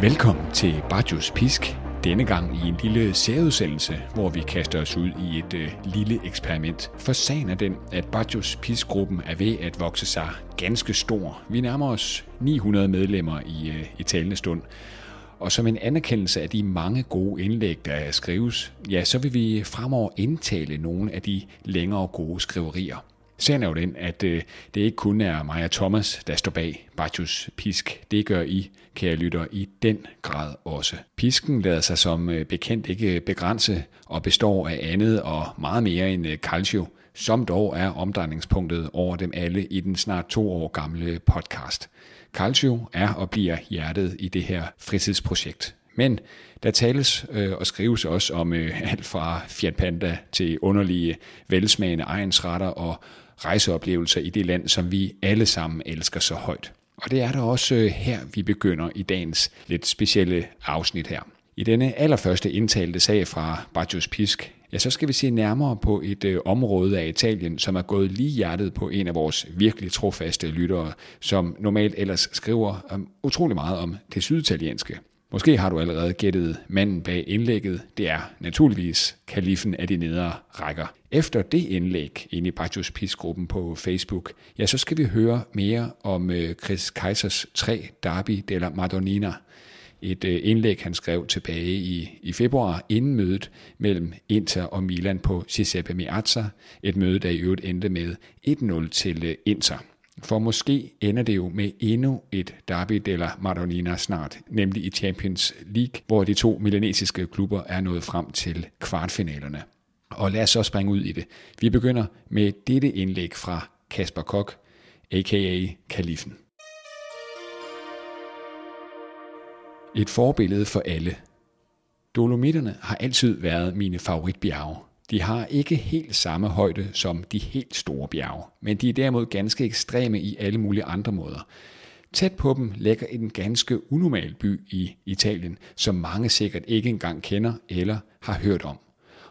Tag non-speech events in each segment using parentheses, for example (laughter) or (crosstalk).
Velkommen til Bajos Pisk. Denne gang i en lille særudsendelse, hvor vi kaster os ud i et øh, lille eksperiment. For sagen er den, at Bajos Pisk-gruppen er ved at vokse sig ganske stor. Vi nærmer os 900 medlemmer i, øh, i talende stund. Og som en anerkendelse af de mange gode indlæg, der skrives, ja, så vil vi fremover indtale nogle af de længere gode skriverier. Sagen er jo den, at øh, det ikke kun er mig og Thomas, der står bag Bajus Pisk. Det gør I, kære lytter, i den grad også. Pisken lader sig som øh, bekendt ikke begrænse og består af andet og meget mere end øh, calcio, som dog er omdrejningspunktet over dem alle i den snart to år gamle podcast. Calcio er og bliver hjertet i det her fritidsprojekt. Men der tales øh, og skrives også om øh, (laughs) alt fra Fiat Panda til underlige, velsmagende egensretter og rejseoplevelser i det land, som vi alle sammen elsker så højt. Og det er der også øh, her, vi begynder i dagens lidt specielle afsnit her. I denne allerførste indtalte sag fra Bajos Pisk, ja, så skal vi se nærmere på et øh, område af Italien, som er gået lige hjertet på en af vores virkelig trofaste lyttere, som normalt ellers skriver um, utrolig meget om det syditalienske. Måske har du allerede gættet manden bag indlægget. Det er naturligvis kalifen af de nedre rækker. Efter det indlæg inde i Bajos Peace-gruppen på Facebook, ja, så skal vi høre mere om øh, Chris Kaisers 3 Derby della Madonnina. Et øh, indlæg, han skrev tilbage i, i februar inden mødet mellem Inter og Milan på Giuseppe Meazza. Et møde, der i øvrigt endte med 1-0 til øh, Inter. For måske ender det jo med endnu et derby della Madonnina snart, nemlig i Champions League, hvor de to milanesiske klubber er nået frem til kvartfinalerne. Og lad os så springe ud i det. Vi begynder med dette indlæg fra Kasper Kok, a.k.a. Kalifen. Et forbillede for alle. Dolomitterne har altid været mine favoritbjerge. De har ikke helt samme højde som de helt store bjerge, men de er derimod ganske ekstreme i alle mulige andre måder. Tæt på dem ligger en ganske unormal by i Italien, som mange sikkert ikke engang kender eller har hørt om.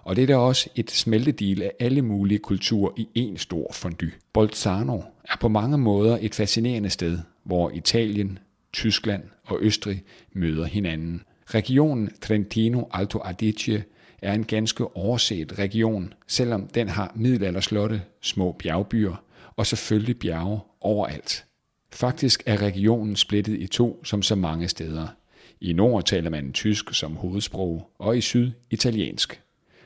Og det er da også et smeltedil af alle mulige kulturer i en stor fondue. Bolzano er på mange måder et fascinerende sted, hvor Italien, Tyskland og Østrig møder hinanden. Regionen Trentino Alto Adige er en ganske overset region, selvom den har middelalderslotte, små bjergbyer og selvfølgelig bjerge overalt. Faktisk er regionen splittet i to som så mange steder. I nord taler man tysk som hovedsprog, og i syd italiensk.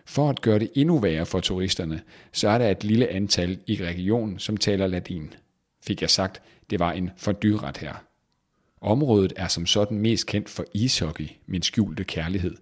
For at gøre det endnu værre for turisterne, så er der et lille antal i regionen, som taler latin. Fik jeg sagt, det var en fordyret her. Området er som sådan mest kendt for ishockey, min skjulte kærlighed,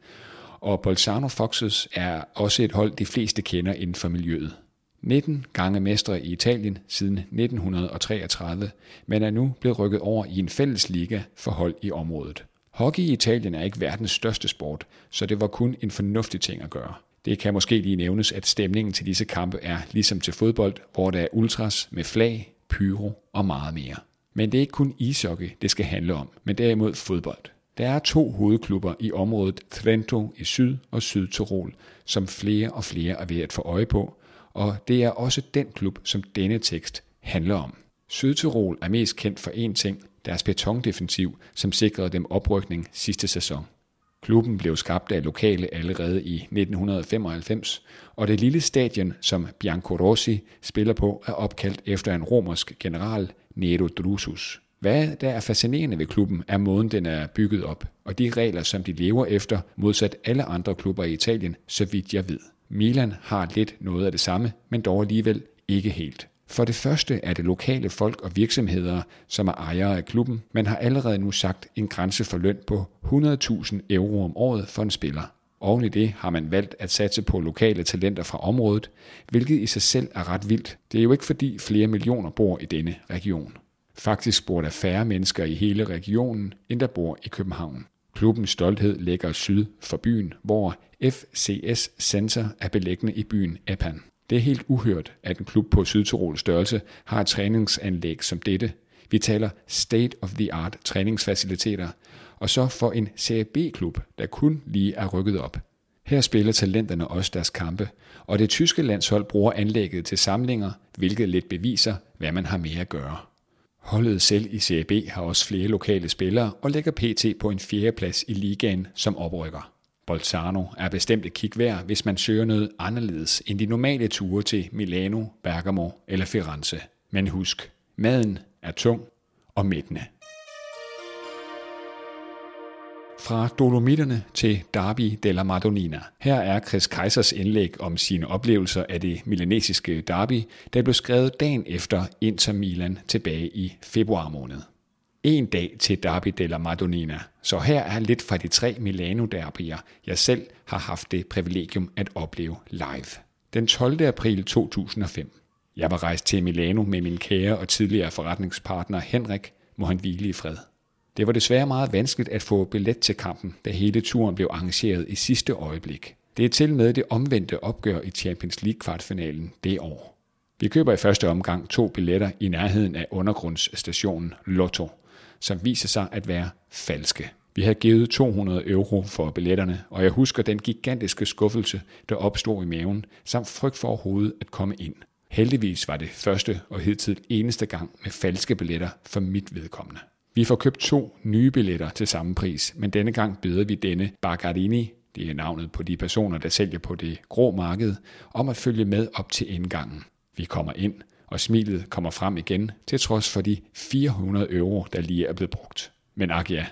og Bolzano Foxes er også et hold, de fleste kender inden for miljøet. 19 gange mestre i Italien siden 1933, men er nu blevet rykket over i en fælles liga for hold i området. Hockey i Italien er ikke verdens største sport, så det var kun en fornuftig ting at gøre. Det kan måske lige nævnes, at stemningen til disse kampe er ligesom til fodbold, hvor der er ultras med flag, pyro og meget mere. Men det er ikke kun ishockey, det skal handle om, men derimod fodbold. Der er to hovedklubber i området Trento i syd og Sydtirol, som flere og flere er ved at få øje på, og det er også den klub, som denne tekst handler om. Sydtirol er mest kendt for én ting, deres betondefensiv, som sikrede dem oprykning sidste sæson. Klubben blev skabt af lokale allerede i 1995, og det lille stadion, som Bianco Rossi spiller på, er opkaldt efter en romersk general, Nero Drusus. Hvad der er fascinerende ved klubben, er måden, den er bygget op, og de regler, som de lever efter, modsat alle andre klubber i Italien, så vidt jeg ved. Milan har lidt noget af det samme, men dog alligevel ikke helt. For det første er det lokale folk og virksomheder, som er ejere af klubben, men har allerede nu sagt en grænse for løn på 100.000 euro om året for en spiller. Oven i det har man valgt at satse på lokale talenter fra området, hvilket i sig selv er ret vildt. Det er jo ikke fordi flere millioner bor i denne region. Faktisk bor der færre mennesker i hele regionen, end der bor i København. Klubbens stolthed ligger syd for byen, hvor FCS Center er beliggende i byen Epan. Det er helt uhørt, at en klub på Sydtirols størrelse har et træningsanlæg som dette. Vi taler state-of-the-art træningsfaciliteter, og så for en Serie B-klub, der kun lige er rykket op. Her spiller talenterne også deres kampe, og det tyske landshold bruger anlægget til samlinger, hvilket lidt beviser, hvad man har mere at gøre. Holdet selv i Serie B har også flere lokale spillere og lægger pt. på en fjerdeplads i ligaen som oprykker. Bolzano er bestemt et kig værd, hvis man søger noget anderledes end de normale ture til Milano, Bergamo eller Firenze. Men husk, maden er tung og mættende. Fra Dolomitterne til Derby della Madonnina. Her er Chris Kaisers indlæg om sine oplevelser af det milanesiske derby, der blev skrevet dagen efter Inter Milan tilbage i februar måned. En dag til Derby della Madonnina, så her er lidt fra de tre Milano-derbyer, jeg selv har haft det privilegium at opleve live. Den 12. april 2005. Jeg var rejst til Milano med min kære og tidligere forretningspartner Henrik, må han hvile i fred. Det var desværre meget vanskeligt at få billet til kampen, da hele turen blev arrangeret i sidste øjeblik. Det er til med det omvendte opgør i Champions League kvartfinalen det år. Vi køber i første omgang to billetter i nærheden af undergrundsstationen Lotto, som viser sig at være falske. Vi havde givet 200 euro for billetterne, og jeg husker den gigantiske skuffelse, der opstod i maven, samt frygt for overhovedet at komme ind. Heldigvis var det første og hidtil eneste gang med falske billetter for mit vedkommende. Vi får købt to nye billetter til samme pris, men denne gang beder vi denne Bargarini, det er navnet på de personer, der sælger på det grå marked, om at følge med op til indgangen. Vi kommer ind, og smilet kommer frem igen, til trods for de 400 euro, der lige er blevet brugt. Men ak ja,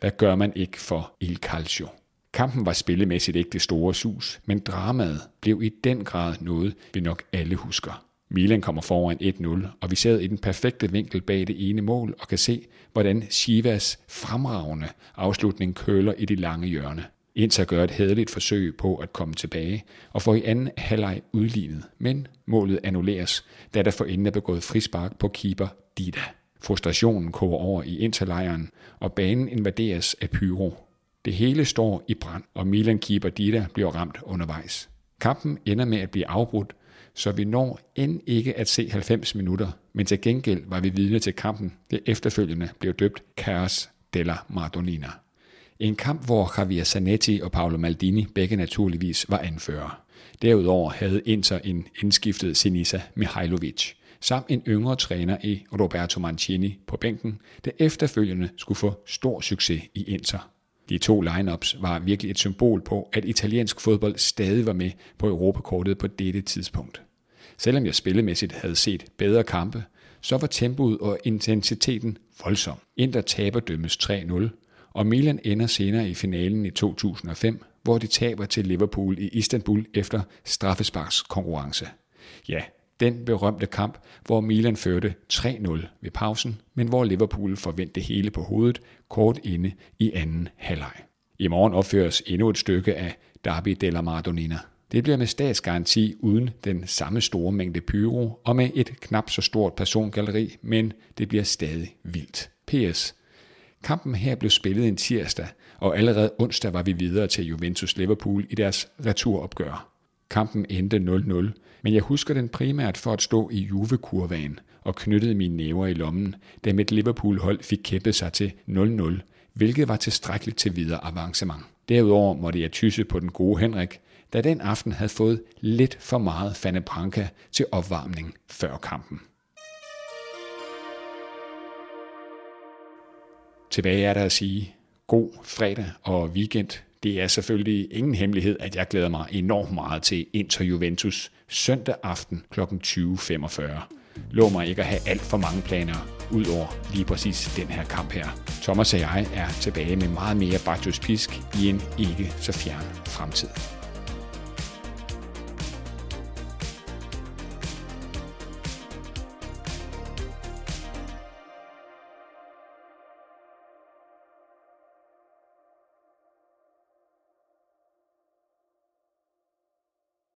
hvad gør man ikke for Il Calcio? Kampen var spillemæssigt ikke det store sus, men dramaet blev i den grad noget, vi nok alle husker. Milan kommer foran 1-0, og vi sad i den perfekte vinkel bag det ene mål og kan se, hvordan Chivas fremragende afslutning køler i de lange hjørne. Inter gør et hederligt forsøg på at komme tilbage og får i anden halvleg udlignet, men målet annulleres, da der for enden er begået frispark på keeper Dida. Frustrationen koger over i Interlejren, og banen invaderes af pyro. Det hele står i brand, og Milan-keeper Dida bliver ramt undervejs. Kampen ender med at blive afbrudt, så vi når end ikke at se 90 minutter, men til gengæld var vi vidne til kampen, det efterfølgende blev døbt Kaos della Madonnina. En kamp, hvor Javier Zanetti og Paolo Maldini begge naturligvis var anfører. Derudover havde Inter en indskiftet Sinisa Mihailovic, samt en yngre træner i Roberto Mancini på bænken, der efterfølgende skulle få stor succes i Inter. De to lineups var virkelig et symbol på, at italiensk fodbold stadig var med på Europakortet på dette tidspunkt. Selvom jeg spillemæssigt havde set bedre kampe, så var tempoet og intensiteten voldsom. Inter taber dømmes 3-0, og Milan ender senere i finalen i 2005, hvor de taber til Liverpool i Istanbul efter straffesparks konkurrence. Ja, den berømte kamp, hvor Milan førte 3-0 ved pausen, men hvor Liverpool forventede hele på hovedet kort inde i anden halvleg. I morgen opføres endnu et stykke af Derby della Madonnina. Det bliver med statsgaranti uden den samme store mængde pyro og med et knap så stort persongalleri, men det bliver stadig vildt. PS. Kampen her blev spillet en tirsdag, og allerede onsdag var vi videre til Juventus Liverpool i deres returopgør. Kampen endte 0-0, men jeg husker den primært for at stå i Juve-kurvaen og knyttede mine næver i lommen, da mit Liverpool-hold fik kæmpet sig til 0-0, hvilket var tilstrækkeligt til videre avancement. Derudover måtte jeg tysse på den gode Henrik, da den aften havde fået lidt for meget Fanne Branca til opvarmning før kampen. Tilbage er der at sige god fredag og weekend det er selvfølgelig ingen hemmelighed, at jeg glæder mig enormt meget til Inter Juventus søndag aften kl. 20.45. Lov mig ikke at have alt for mange planer, ud over lige præcis den her kamp her. Thomas og jeg er tilbage med meget mere Bartos Pisk i en ikke så fjern fremtid.